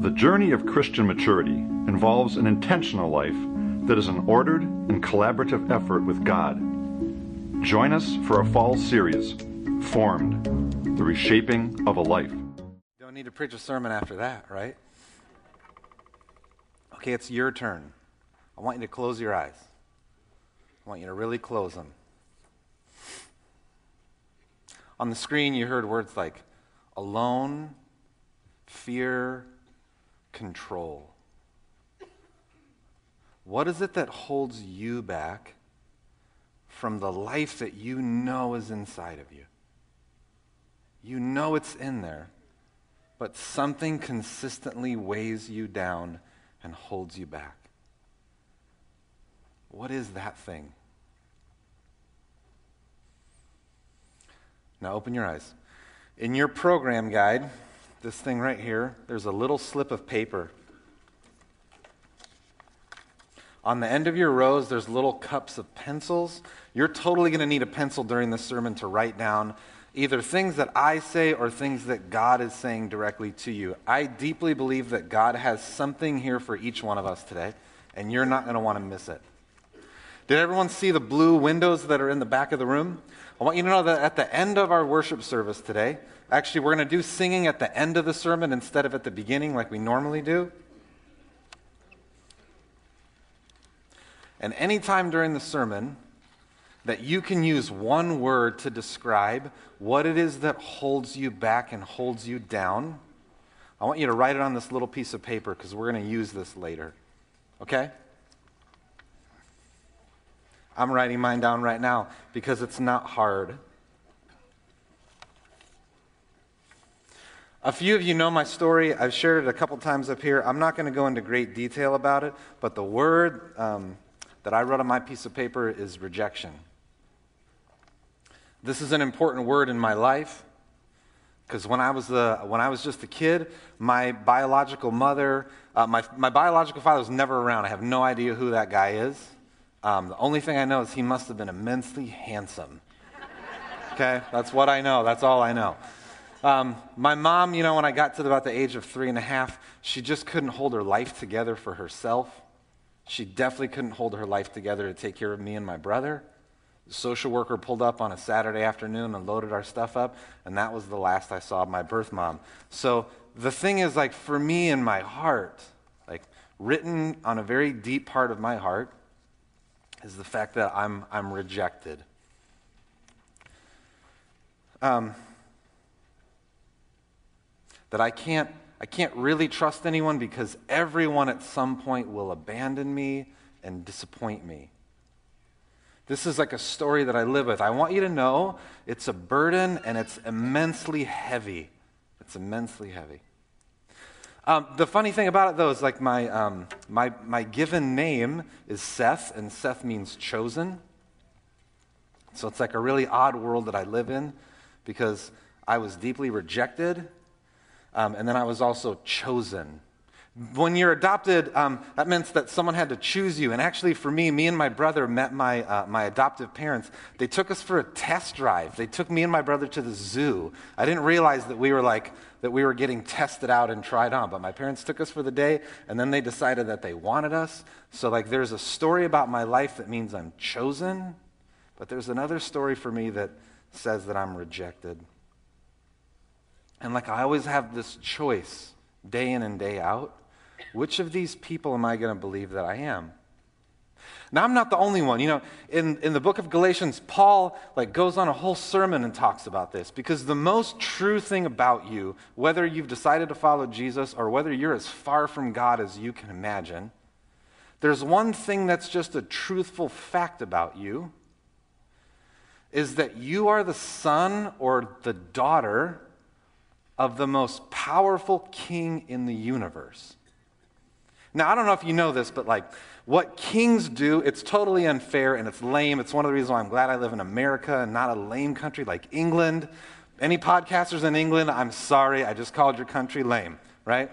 The journey of Christian maturity involves an intentional life that is an ordered and collaborative effort with God. Join us for a fall series, Formed The Reshaping of a Life. Don't need to preach a sermon after that, right? Okay, it's your turn. I want you to close your eyes. I want you to really close them. On the screen, you heard words like alone, fear, control. What is it that holds you back from the life that you know is inside of you? You know it's in there, but something consistently weighs you down and holds you back. What is that thing? Now open your eyes. In your program guide, this thing right here, there's a little slip of paper. On the end of your rows, there's little cups of pencils. You're totally going to need a pencil during this sermon to write down either things that I say or things that God is saying directly to you. I deeply believe that God has something here for each one of us today, and you're not going to want to miss it. Did everyone see the blue windows that are in the back of the room? I want you to know that at the end of our worship service today, actually, we're going to do singing at the end of the sermon instead of at the beginning like we normally do. And anytime during the sermon that you can use one word to describe what it is that holds you back and holds you down, I want you to write it on this little piece of paper because we're going to use this later. Okay? I'm writing mine down right now because it's not hard. A few of you know my story. I've shared it a couple times up here. I'm not going to go into great detail about it, but the word um, that I wrote on my piece of paper is rejection. This is an important word in my life because when I was the, when I was just a kid, my biological mother, uh, my my biological father was never around. I have no idea who that guy is. Um, the only thing I know is he must have been immensely handsome. Okay, that's what I know. That's all I know. Um, my mom, you know, when I got to about the age of three and a half, she just couldn't hold her life together for herself. She definitely couldn't hold her life together to take care of me and my brother. The social worker pulled up on a Saturday afternoon and loaded our stuff up, and that was the last I saw of my birth mom. So the thing is, like, for me in my heart, like, written on a very deep part of my heart, is the fact that I'm, I'm rejected. Um, that I can't, I can't really trust anyone because everyone at some point will abandon me and disappoint me. This is like a story that I live with. I want you to know it's a burden and it's immensely heavy. It's immensely heavy. Um, the funny thing about it, though, is like my, um, my, my given name is Seth, and Seth means chosen. So it's like a really odd world that I live in because I was deeply rejected, um, and then I was also chosen. When you're adopted, um, that meant that someone had to choose you. And actually, for me, me and my brother met my, uh, my adoptive parents. They took us for a test drive. They took me and my brother to the zoo. I didn't realize that we were like, that we were getting tested out and tried on. But my parents took us for the day, and then they decided that they wanted us. So, like, there's a story about my life that means I'm chosen, but there's another story for me that says that I'm rejected. And, like, I always have this choice day in and day out which of these people am I going to believe that I am? Now, I'm not the only one. You know, in, in the book of Galatians, Paul like goes on a whole sermon and talks about this because the most true thing about you, whether you've decided to follow Jesus or whether you're as far from God as you can imagine, there's one thing that's just a truthful fact about you is that you are the son or the daughter of the most powerful king in the universe. Now, I don't know if you know this, but like what kings do, it's totally unfair and it's lame. It's one of the reasons why I'm glad I live in America and not a lame country like England. Any podcasters in England, I'm sorry, I just called your country lame, right?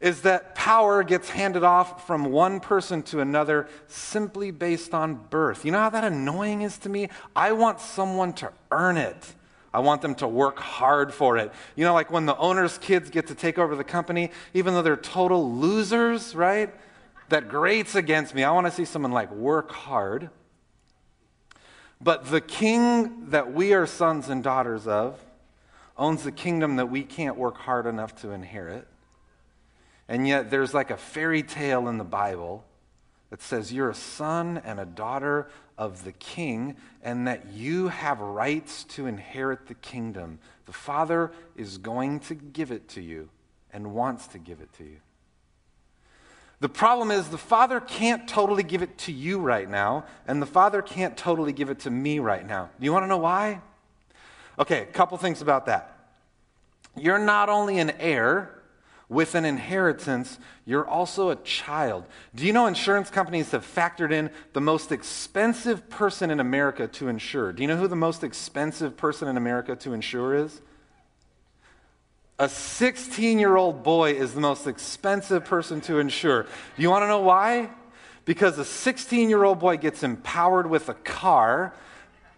Is that power gets handed off from one person to another simply based on birth. You know how that annoying is to me? I want someone to earn it. I want them to work hard for it. You know, like when the owner's kids get to take over the company, even though they're total losers, right? That grates against me. I want to see someone like work hard. But the king that we are sons and daughters of owns the kingdom that we can't work hard enough to inherit. And yet there's like a fairy tale in the Bible that says you're a son and a daughter of the king and that you have rights to inherit the kingdom. The Father is going to give it to you and wants to give it to you. The problem is the Father can't totally give it to you right now, and the Father can't totally give it to me right now. Do you want to know why? Okay, a couple things about that. You're not only an heir, with an inheritance, you're also a child. Do you know insurance companies have factored in the most expensive person in America to insure? Do you know who the most expensive person in America to insure is? A 16 year old boy is the most expensive person to insure. Do you want to know why? Because a 16 year old boy gets empowered with a car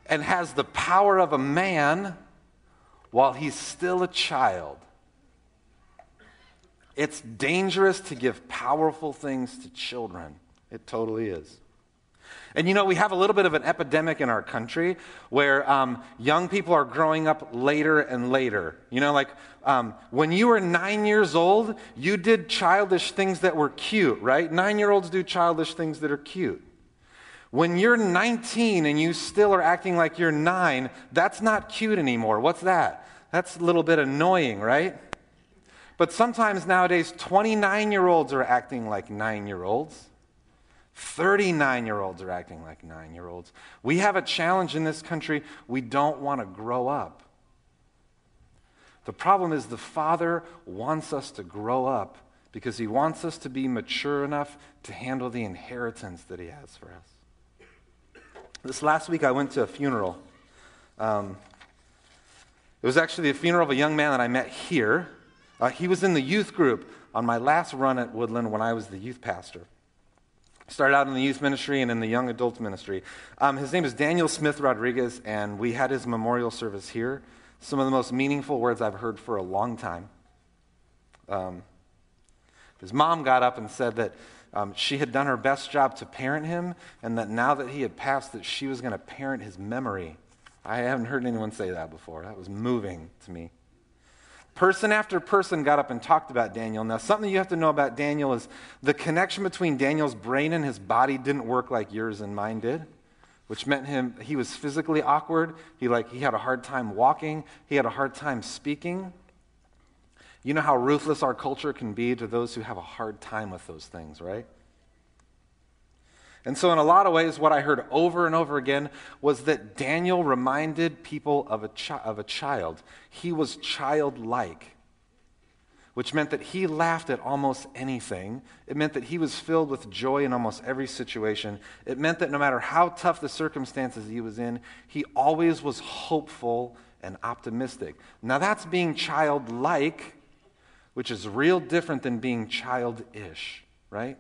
and has the power of a man while he's still a child. It's dangerous to give powerful things to children. It totally is. And you know, we have a little bit of an epidemic in our country where um, young people are growing up later and later. You know, like um, when you were nine years old, you did childish things that were cute, right? Nine year olds do childish things that are cute. When you're 19 and you still are acting like you're nine, that's not cute anymore. What's that? That's a little bit annoying, right? But sometimes nowadays, 29 year olds are acting like nine year olds. 39 year olds are acting like nine year olds. We have a challenge in this country. We don't want to grow up. The problem is the Father wants us to grow up because He wants us to be mature enough to handle the inheritance that He has for us. This last week, I went to a funeral. Um, it was actually the funeral of a young man that I met here. Uh, he was in the youth group on my last run at Woodland when I was the youth pastor. Started out in the youth ministry and in the young adult ministry. Um, his name is Daniel Smith Rodriguez, and we had his memorial service here. Some of the most meaningful words I've heard for a long time. Um, his mom got up and said that um, she had done her best job to parent him, and that now that he had passed, that she was going to parent his memory. I haven't heard anyone say that before. That was moving to me. Person after person got up and talked about Daniel. Now, something you have to know about Daniel is the connection between Daniel's brain and his body didn't work like yours and mine did, which meant him he was physically awkward. He like he had a hard time walking. He had a hard time speaking. You know how ruthless our culture can be to those who have a hard time with those things, right? And so, in a lot of ways, what I heard over and over again was that Daniel reminded people of a, chi- of a child. He was childlike, which meant that he laughed at almost anything. It meant that he was filled with joy in almost every situation. It meant that no matter how tough the circumstances he was in, he always was hopeful and optimistic. Now, that's being childlike, which is real different than being childish, right?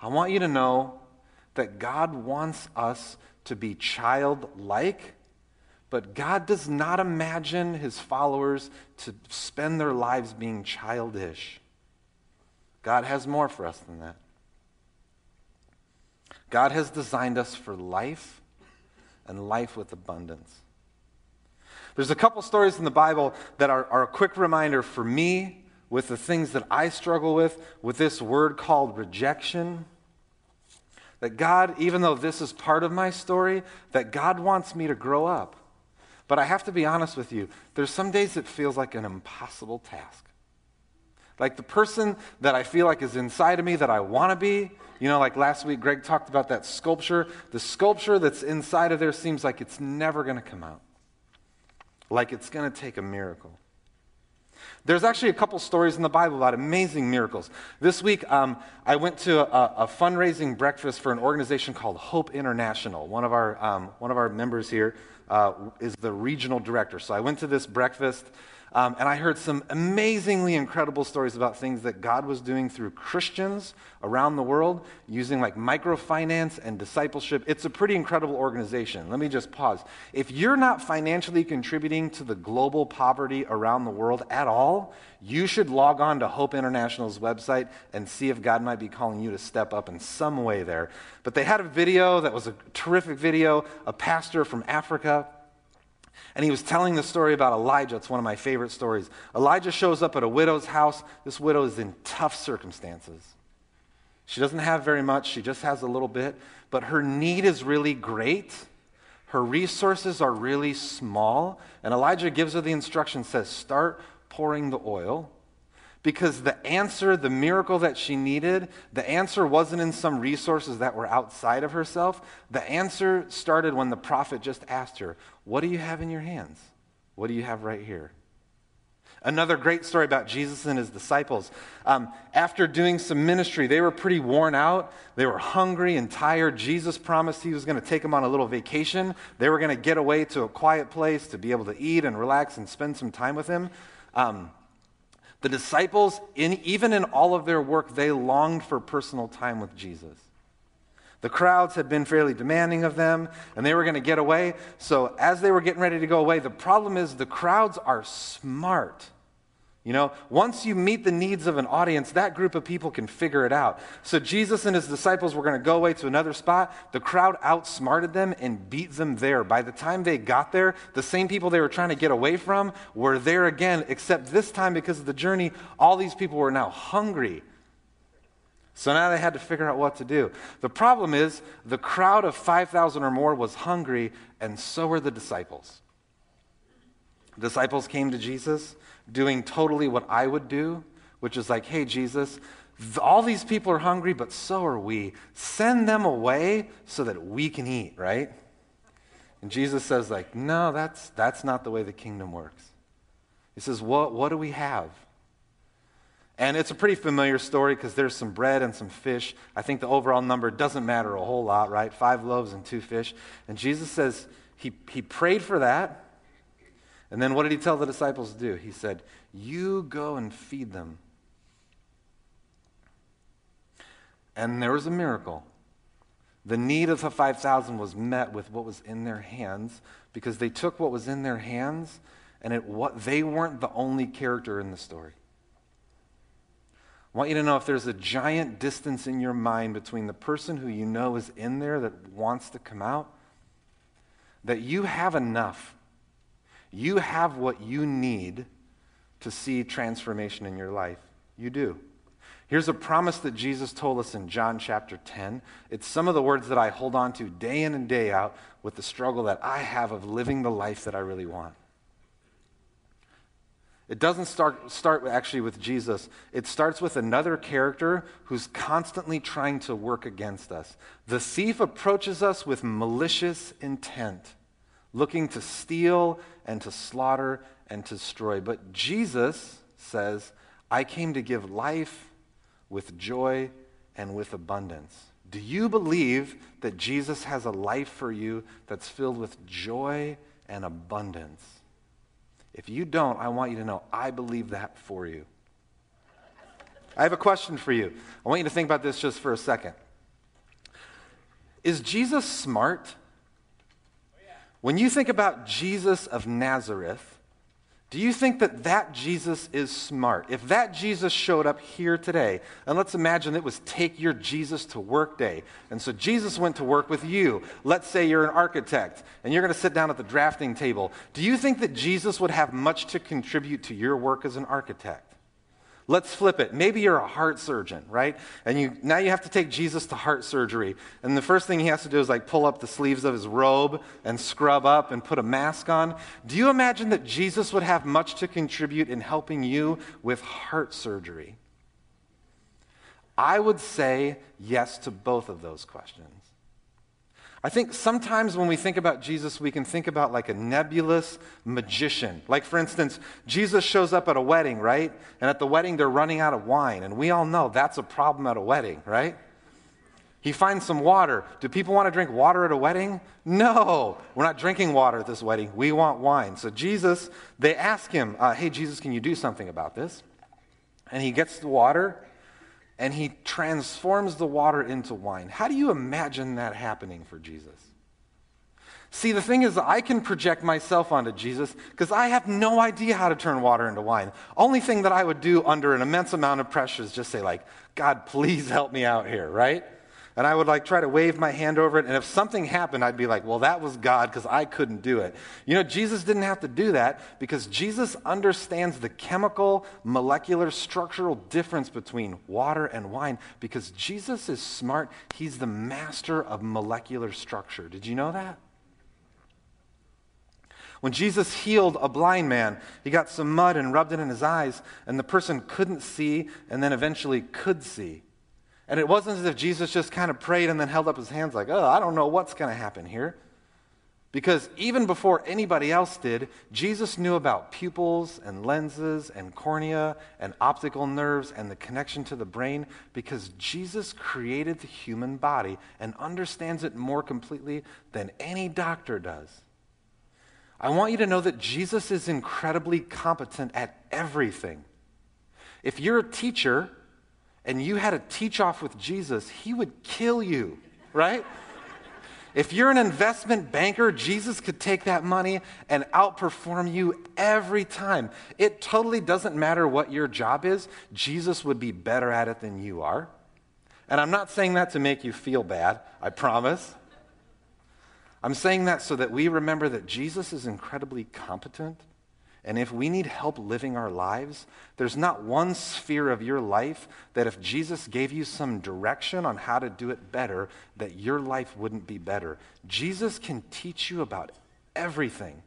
I want you to know that God wants us to be childlike, but God does not imagine his followers to spend their lives being childish. God has more for us than that. God has designed us for life and life with abundance. There's a couple stories in the Bible that are, are a quick reminder for me with the things that I struggle with, with this word called rejection. That God, even though this is part of my story, that God wants me to grow up. But I have to be honest with you, there's some days it feels like an impossible task. Like the person that I feel like is inside of me that I want to be, you know, like last week Greg talked about that sculpture. The sculpture that's inside of there seems like it's never going to come out, like it's going to take a miracle. There's actually a couple stories in the Bible about amazing miracles. This week, um, I went to a, a, fundraising breakfast for an organization called Hope International. One of our, um, one of our members here uh, is the regional director. So I went to this breakfast. Um, and I heard some amazingly incredible stories about things that God was doing through Christians around the world using like microfinance and discipleship. It's a pretty incredible organization. Let me just pause. If you're not financially contributing to the global poverty around the world at all, you should log on to Hope International's website and see if God might be calling you to step up in some way there. But they had a video that was a terrific video, a pastor from Africa and he was telling the story about Elijah. It's one of my favorite stories. Elijah shows up at a widow's house. This widow is in tough circumstances. She doesn't have very much, she just has a little bit, but her need is really great. Her resources are really small. And Elijah gives her the instruction says, Start pouring the oil because the answer, the miracle that she needed, the answer wasn't in some resources that were outside of herself. The answer started when the prophet just asked her, What do you have in your hands? What do you have right here? Another great story about Jesus and his disciples. Um, after doing some ministry, they were pretty worn out. They were hungry and tired. Jesus promised he was going to take them on a little vacation. They were going to get away to a quiet place to be able to eat and relax and spend some time with him. Um, the disciples, in, even in all of their work, they longed for personal time with Jesus. The crowds had been fairly demanding of them, and they were going to get away. So, as they were getting ready to go away, the problem is the crowds are smart. You know, once you meet the needs of an audience, that group of people can figure it out. So Jesus and his disciples were going to go away to another spot. The crowd outsmarted them and beat them there. By the time they got there, the same people they were trying to get away from were there again, except this time because of the journey, all these people were now hungry. So now they had to figure out what to do. The problem is the crowd of 5,000 or more was hungry, and so were the disciples. Disciples came to Jesus doing totally what I would do, which is like, hey, Jesus, all these people are hungry, but so are we. Send them away so that we can eat, right? And Jesus says, like, no, that's, that's not the way the kingdom works. He says, what, what do we have? And it's a pretty familiar story because there's some bread and some fish. I think the overall number doesn't matter a whole lot, right? Five loaves and two fish. And Jesus says he, he prayed for that. And then what did he tell the disciples to do? He said, You go and feed them. And there was a miracle. The need of the 5,000 was met with what was in their hands because they took what was in their hands and it, what, they weren't the only character in the story. I want you to know if there's a giant distance in your mind between the person who you know is in there that wants to come out, that you have enough you have what you need to see transformation in your life. You do. Here's a promise that Jesus told us in John chapter 10. It's some of the words that I hold on to day in and day out with the struggle that I have of living the life that I really want. It doesn't start, start actually with Jesus. It starts with another character who's constantly trying to work against us. The thief approaches us with malicious intent looking to steal and to slaughter and to destroy. But Jesus says, I came to give life with joy and with abundance. Do you believe that Jesus has a life for you that's filled with joy and abundance? If you don't, I want you to know I believe that for you. I have a question for you. I want you to think about this just for a second. Is Jesus smart? When you think about Jesus of Nazareth, do you think that that Jesus is smart? If that Jesus showed up here today, and let's imagine it was take your Jesus to work day. And so Jesus went to work with you. Let's say you're an architect and you're going to sit down at the drafting table. Do you think that Jesus would have much to contribute to your work as an architect? Let's flip it. Maybe you're a heart surgeon, right? And you now you have to take Jesus to heart surgery. And the first thing he has to do is like pull up the sleeves of his robe and scrub up and put a mask on. Do you imagine that Jesus would have much to contribute in helping you with heart surgery? I would say yes to both of those questions. I think sometimes when we think about Jesus, we can think about like a nebulous magician. Like, for instance, Jesus shows up at a wedding, right? And at the wedding, they're running out of wine. And we all know that's a problem at a wedding, right? He finds some water. Do people want to drink water at a wedding? No, we're not drinking water at this wedding. We want wine. So, Jesus, they ask him, uh, Hey, Jesus, can you do something about this? And he gets the water and he transforms the water into wine. How do you imagine that happening for Jesus? See, the thing is, I can project myself onto Jesus because I have no idea how to turn water into wine. Only thing that I would do under an immense amount of pressure is just say, like, God, please help me out here, right? And I would like try to wave my hand over it. And if something happened, I'd be like, well, that was God because I couldn't do it. You know, Jesus didn't have to do that because Jesus understands the chemical, molecular, structural difference between water and wine because Jesus is smart. He's the master of molecular structure. Did you know that? When Jesus healed a blind man, he got some mud and rubbed it in his eyes, and the person couldn't see and then eventually could see. And it wasn't as if Jesus just kind of prayed and then held up his hands like, oh, I don't know what's going to happen here. Because even before anybody else did, Jesus knew about pupils and lenses and cornea and optical nerves and the connection to the brain because Jesus created the human body and understands it more completely than any doctor does. I want you to know that Jesus is incredibly competent at everything. If you're a teacher and you had a teach off with Jesus, he would kill you, right? If you're an investment banker, Jesus could take that money and outperform you every time. It totally doesn't matter what your job is, Jesus would be better at it than you are. And I'm not saying that to make you feel bad, I promise. I'm saying that so that we remember that Jesus is incredibly competent. And if we need help living our lives, there's not one sphere of your life that if Jesus gave you some direction on how to do it better, that your life wouldn't be better. Jesus can teach you about everything.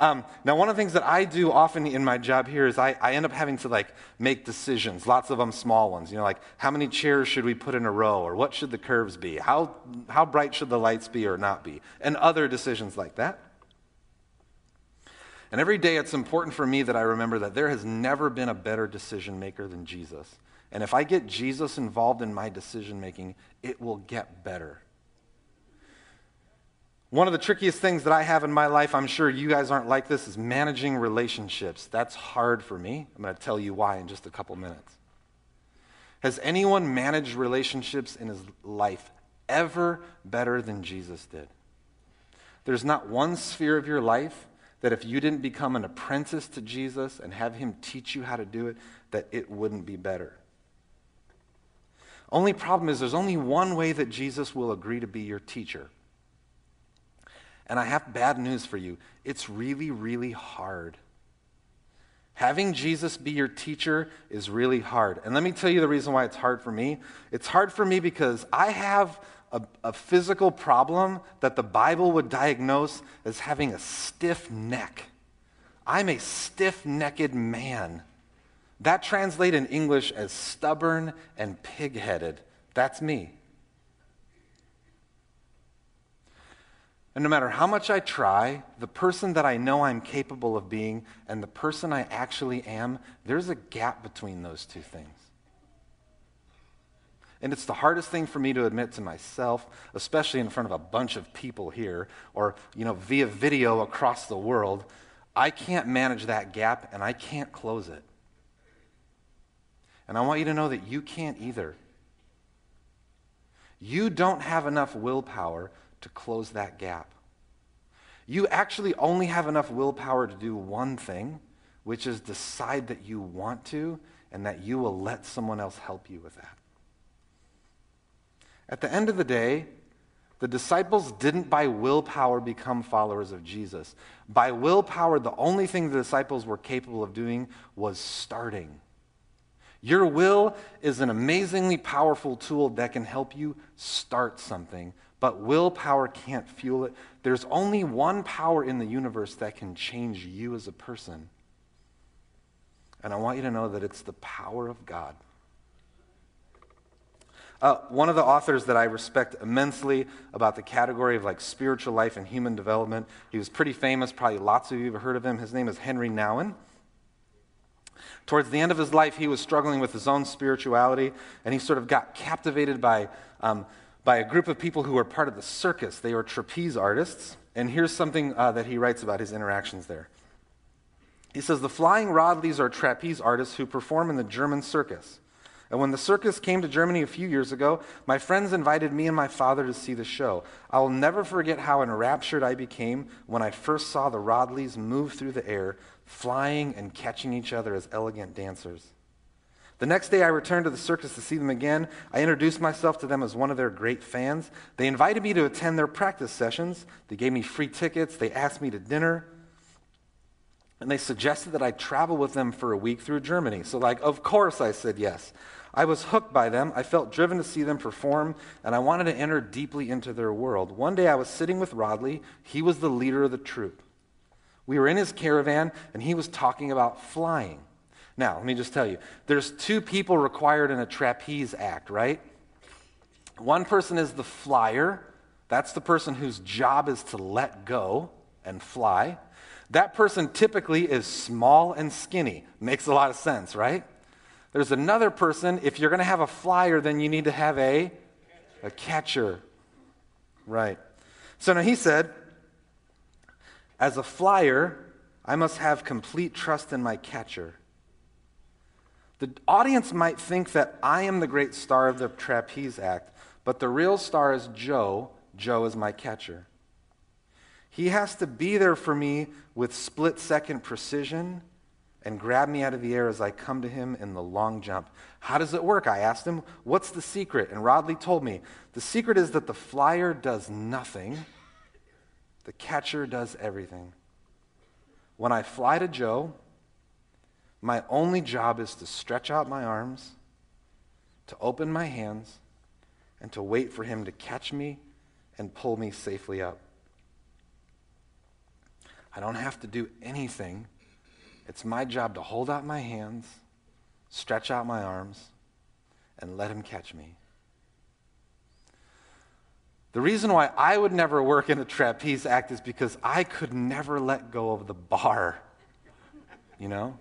Um, now, one of the things that I do often in my job here is I, I end up having to like make decisions, lots of them small ones. You know, like how many chairs should we put in a row, or what should the curves be? How, how bright should the lights be or not be? And other decisions like that. And every day it's important for me that I remember that there has never been a better decision maker than Jesus. And if I get Jesus involved in my decision making, it will get better. One of the trickiest things that I have in my life, I'm sure you guys aren't like this, is managing relationships. That's hard for me. I'm going to tell you why in just a couple minutes. Has anyone managed relationships in his life ever better than Jesus did? There's not one sphere of your life that if you didn't become an apprentice to Jesus and have him teach you how to do it, that it wouldn't be better. Only problem is there's only one way that Jesus will agree to be your teacher. And I have bad news for you. It's really, really hard. Having Jesus be your teacher is really hard. And let me tell you the reason why it's hard for me. It's hard for me because I have a, a, physical problem that the Bible would diagnose as having a stiff neck. I'm a stiff necked man. That translates in English as stubborn and pig headed. That's me. And no matter how much I try, the person that I know I'm capable of being and the person I actually am, there's a gap between those two things. And it's the hardest thing for me to admit to myself, especially in front of a bunch of people here or, you know, via video across the world. I can't manage that gap and I can't close it. And I want you to know that you can't either. You don't have enough willpower to close that gap. You actually only have enough willpower to do one thing, which is decide that you want to and that you will let someone else help you with that. At the end of the day, the disciples didn't by willpower become followers of Jesus. By willpower, the only thing the disciples were capable of doing was starting. Your will is an amazingly powerful tool that can help you start something, but willpower can't fuel it. There's only one power in the universe that can change you as a person. And I want you to know that it's the power of God. Uh, one of the authors that I respect immensely about the category of like spiritual life and human development, he was pretty famous, probably lots of you have heard of him. His name is Henry Nouwen. Towards the end of his life, he was struggling with his own spirituality, and he sort of got captivated by, um, by a group of people who were part of the circus. They were trapeze artists, and here's something uh, that he writes about his interactions there. He says, The flying Rodleighs are trapeze artists who perform in the German circus. And when the circus came to Germany a few years ago, my friends invited me and my father to see the show. I will never forget how enraptured I became when I first saw the Rodleighs move through the air, flying and catching each other as elegant dancers. The next day, I returned to the circus to see them again. I introduced myself to them as one of their great fans. They invited me to attend their practice sessions. They gave me free tickets. They asked me to dinner. And they suggested that I travel with them for a week through Germany. So, like, of course, I said yes. I was hooked by them. I felt driven to see them perform, and I wanted to enter deeply into their world. One day I was sitting with Rodleigh. He was the leader of the troupe. We were in his caravan, and he was talking about flying. Now, let me just tell you there's two people required in a trapeze act, right? One person is the flyer. That's the person whose job is to let go and fly. That person typically is small and skinny. Makes a lot of sense, right? There's another person, if you're going to have a flyer, then you need to have a, a catcher. Right. So now he said, as a flyer, I must have complete trust in my catcher. The audience might think that I am the great star of the trapeze act, but the real star is Joe. Joe is my catcher. He has to be there for me with split second precision and grab me out of the air as I come to him in the long jump. How does it work? I asked him. What's the secret? And Rodleigh told me the secret is that the flyer does nothing, the catcher does everything. When I fly to Joe, my only job is to stretch out my arms, to open my hands, and to wait for him to catch me and pull me safely up. I don't have to do anything it's my job to hold out my hands, stretch out my arms, and let him catch me. The reason why I would never work in a trapeze act is because I could never let go of the bar. You know?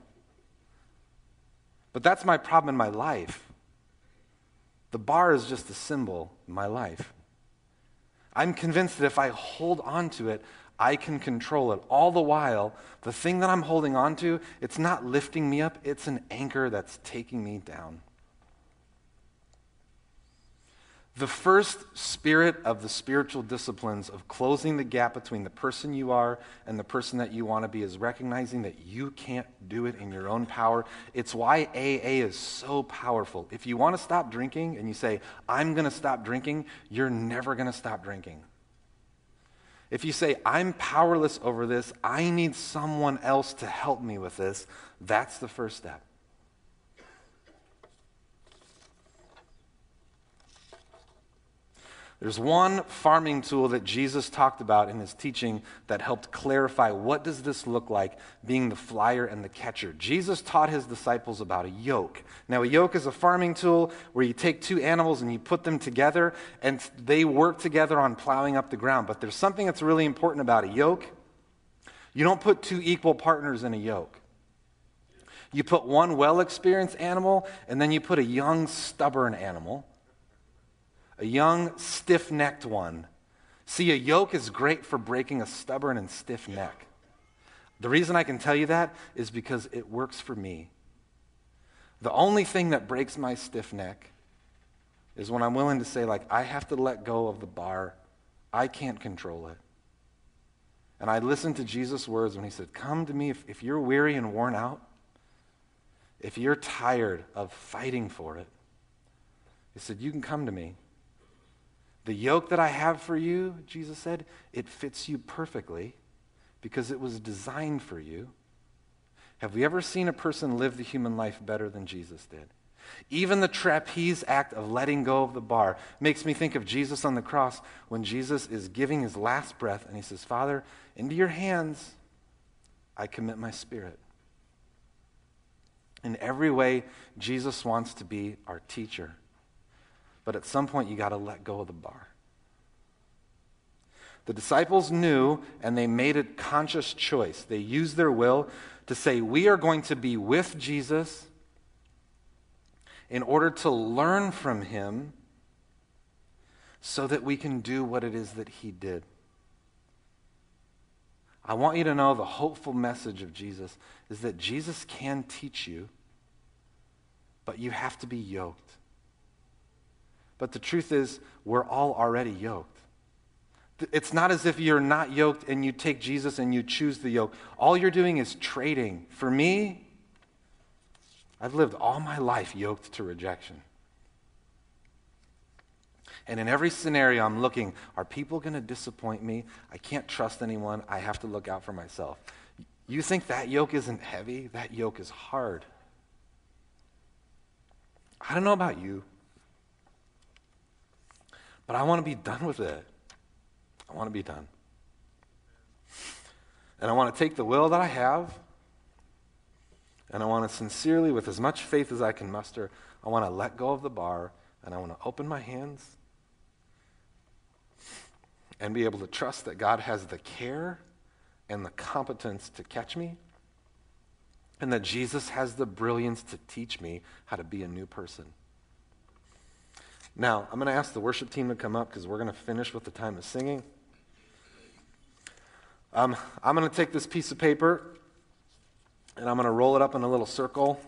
But that's my problem in my life. The bar is just a symbol in my life. I'm convinced that if I hold on to it, I can control it. All the while, the thing that I'm holding on to, it's not lifting me up, it's an anchor that's taking me down. The first spirit of the spiritual disciplines of closing the gap between the person you are and the person that you want to be is recognizing that you can't do it in your own power. It's why AA is so powerful. If you want to stop drinking and you say, I'm going to stop drinking, you're never going to stop drinking. If you say, I'm powerless over this, I need someone else to help me with this, that's the first step. There's one farming tool that Jesus talked about in his teaching that helped clarify what does this look like being the flyer and the catcher. Jesus taught his disciples about a yoke. Now a yoke is a farming tool where you take two animals and you put them together and they work together on plowing up the ground. But there's something that's really important about a yoke. You don't put two equal partners in a yoke. You put one well experienced animal and then you put a young stubborn animal a young, stiff necked one. See, a yoke is great for breaking a stubborn and stiff neck. The reason I can tell you that is because it works for me. The only thing that breaks my stiff neck is when I'm willing to say, like, I have to let go of the bar. I can't control it. And I listened to Jesus' words when he said, Come to me if, if you're weary and worn out, if you're tired of fighting for it. He said, You can come to me. The yoke that I have for you, Jesus said, it fits you perfectly because it was designed for you. Have we ever seen a person live the human life better than Jesus did? Even the trapeze act of letting go of the bar makes me think of Jesus on the cross when Jesus is giving his last breath and he says, Father, into your hands I commit my spirit. In every way, Jesus wants to be our teacher. But at some point, you got to let go of the bar. The disciples knew and they made a conscious choice. They used their will to say, We are going to be with Jesus in order to learn from him so that we can do what it is that he did. I want you to know the hopeful message of Jesus is that Jesus can teach you, but you have to be yoked. But the truth is, we're all already yoked. It's not as if you're not yoked and you take Jesus and you choose the yoke. All you're doing is trading. For me, I've lived all my life yoked to rejection. And in every scenario, I'm looking are people going to disappoint me? I can't trust anyone. I have to look out for myself. You think that yoke isn't heavy? That yoke is hard. I don't know about you, but I want to be done with it. I want to be done. And I want to take the will that I have, and I want to sincerely, with as much faith as I can muster, I want to let go of the bar, and I want to open my hands and be able to trust that God has the care and the competence to catch me, and that Jesus has the brilliance to teach me how to be a new person. Now, I'm going to ask the worship team to come up because we're going to finish with the time of singing. Um, I'm going to take this piece of paper and I'm going to roll it up in a little circle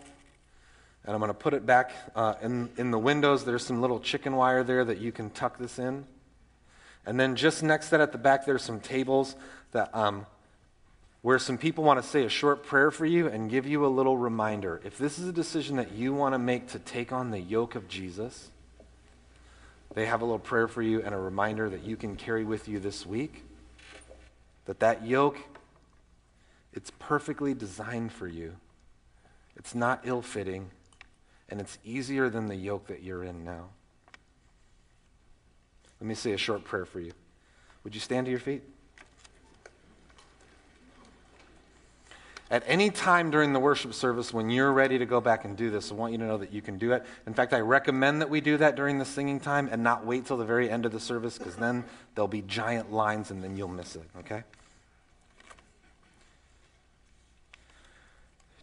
and I'm going to put it back uh, in, in the windows. There's some little chicken wire there that you can tuck this in. And then just next that at the back, there's some tables that, um, where some people want to say a short prayer for you and give you a little reminder. If this is a decision that you want to make to take on the yoke of Jesus, they have a little prayer for you and a reminder that you can carry with you this week that that yoke it's perfectly designed for you. It's not ill-fitting and it's easier than the yoke that you're in now. Let me say a short prayer for you. Would you stand to your feet At any time during the worship service, when you're ready to go back and do this, I want you to know that you can do it. In fact, I recommend that we do that during the singing time and not wait till the very end of the service because then there'll be giant lines and then you'll miss it, okay?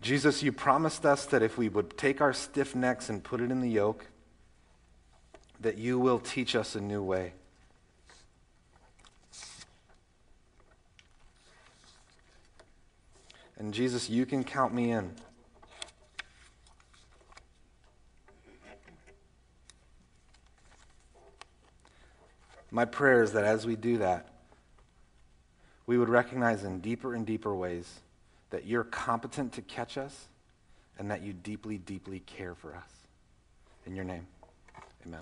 Jesus, you promised us that if we would take our stiff necks and put it in the yoke, that you will teach us a new way. And Jesus, you can count me in. My prayer is that as we do that, we would recognize in deeper and deeper ways that you're competent to catch us and that you deeply, deeply care for us. In your name, amen.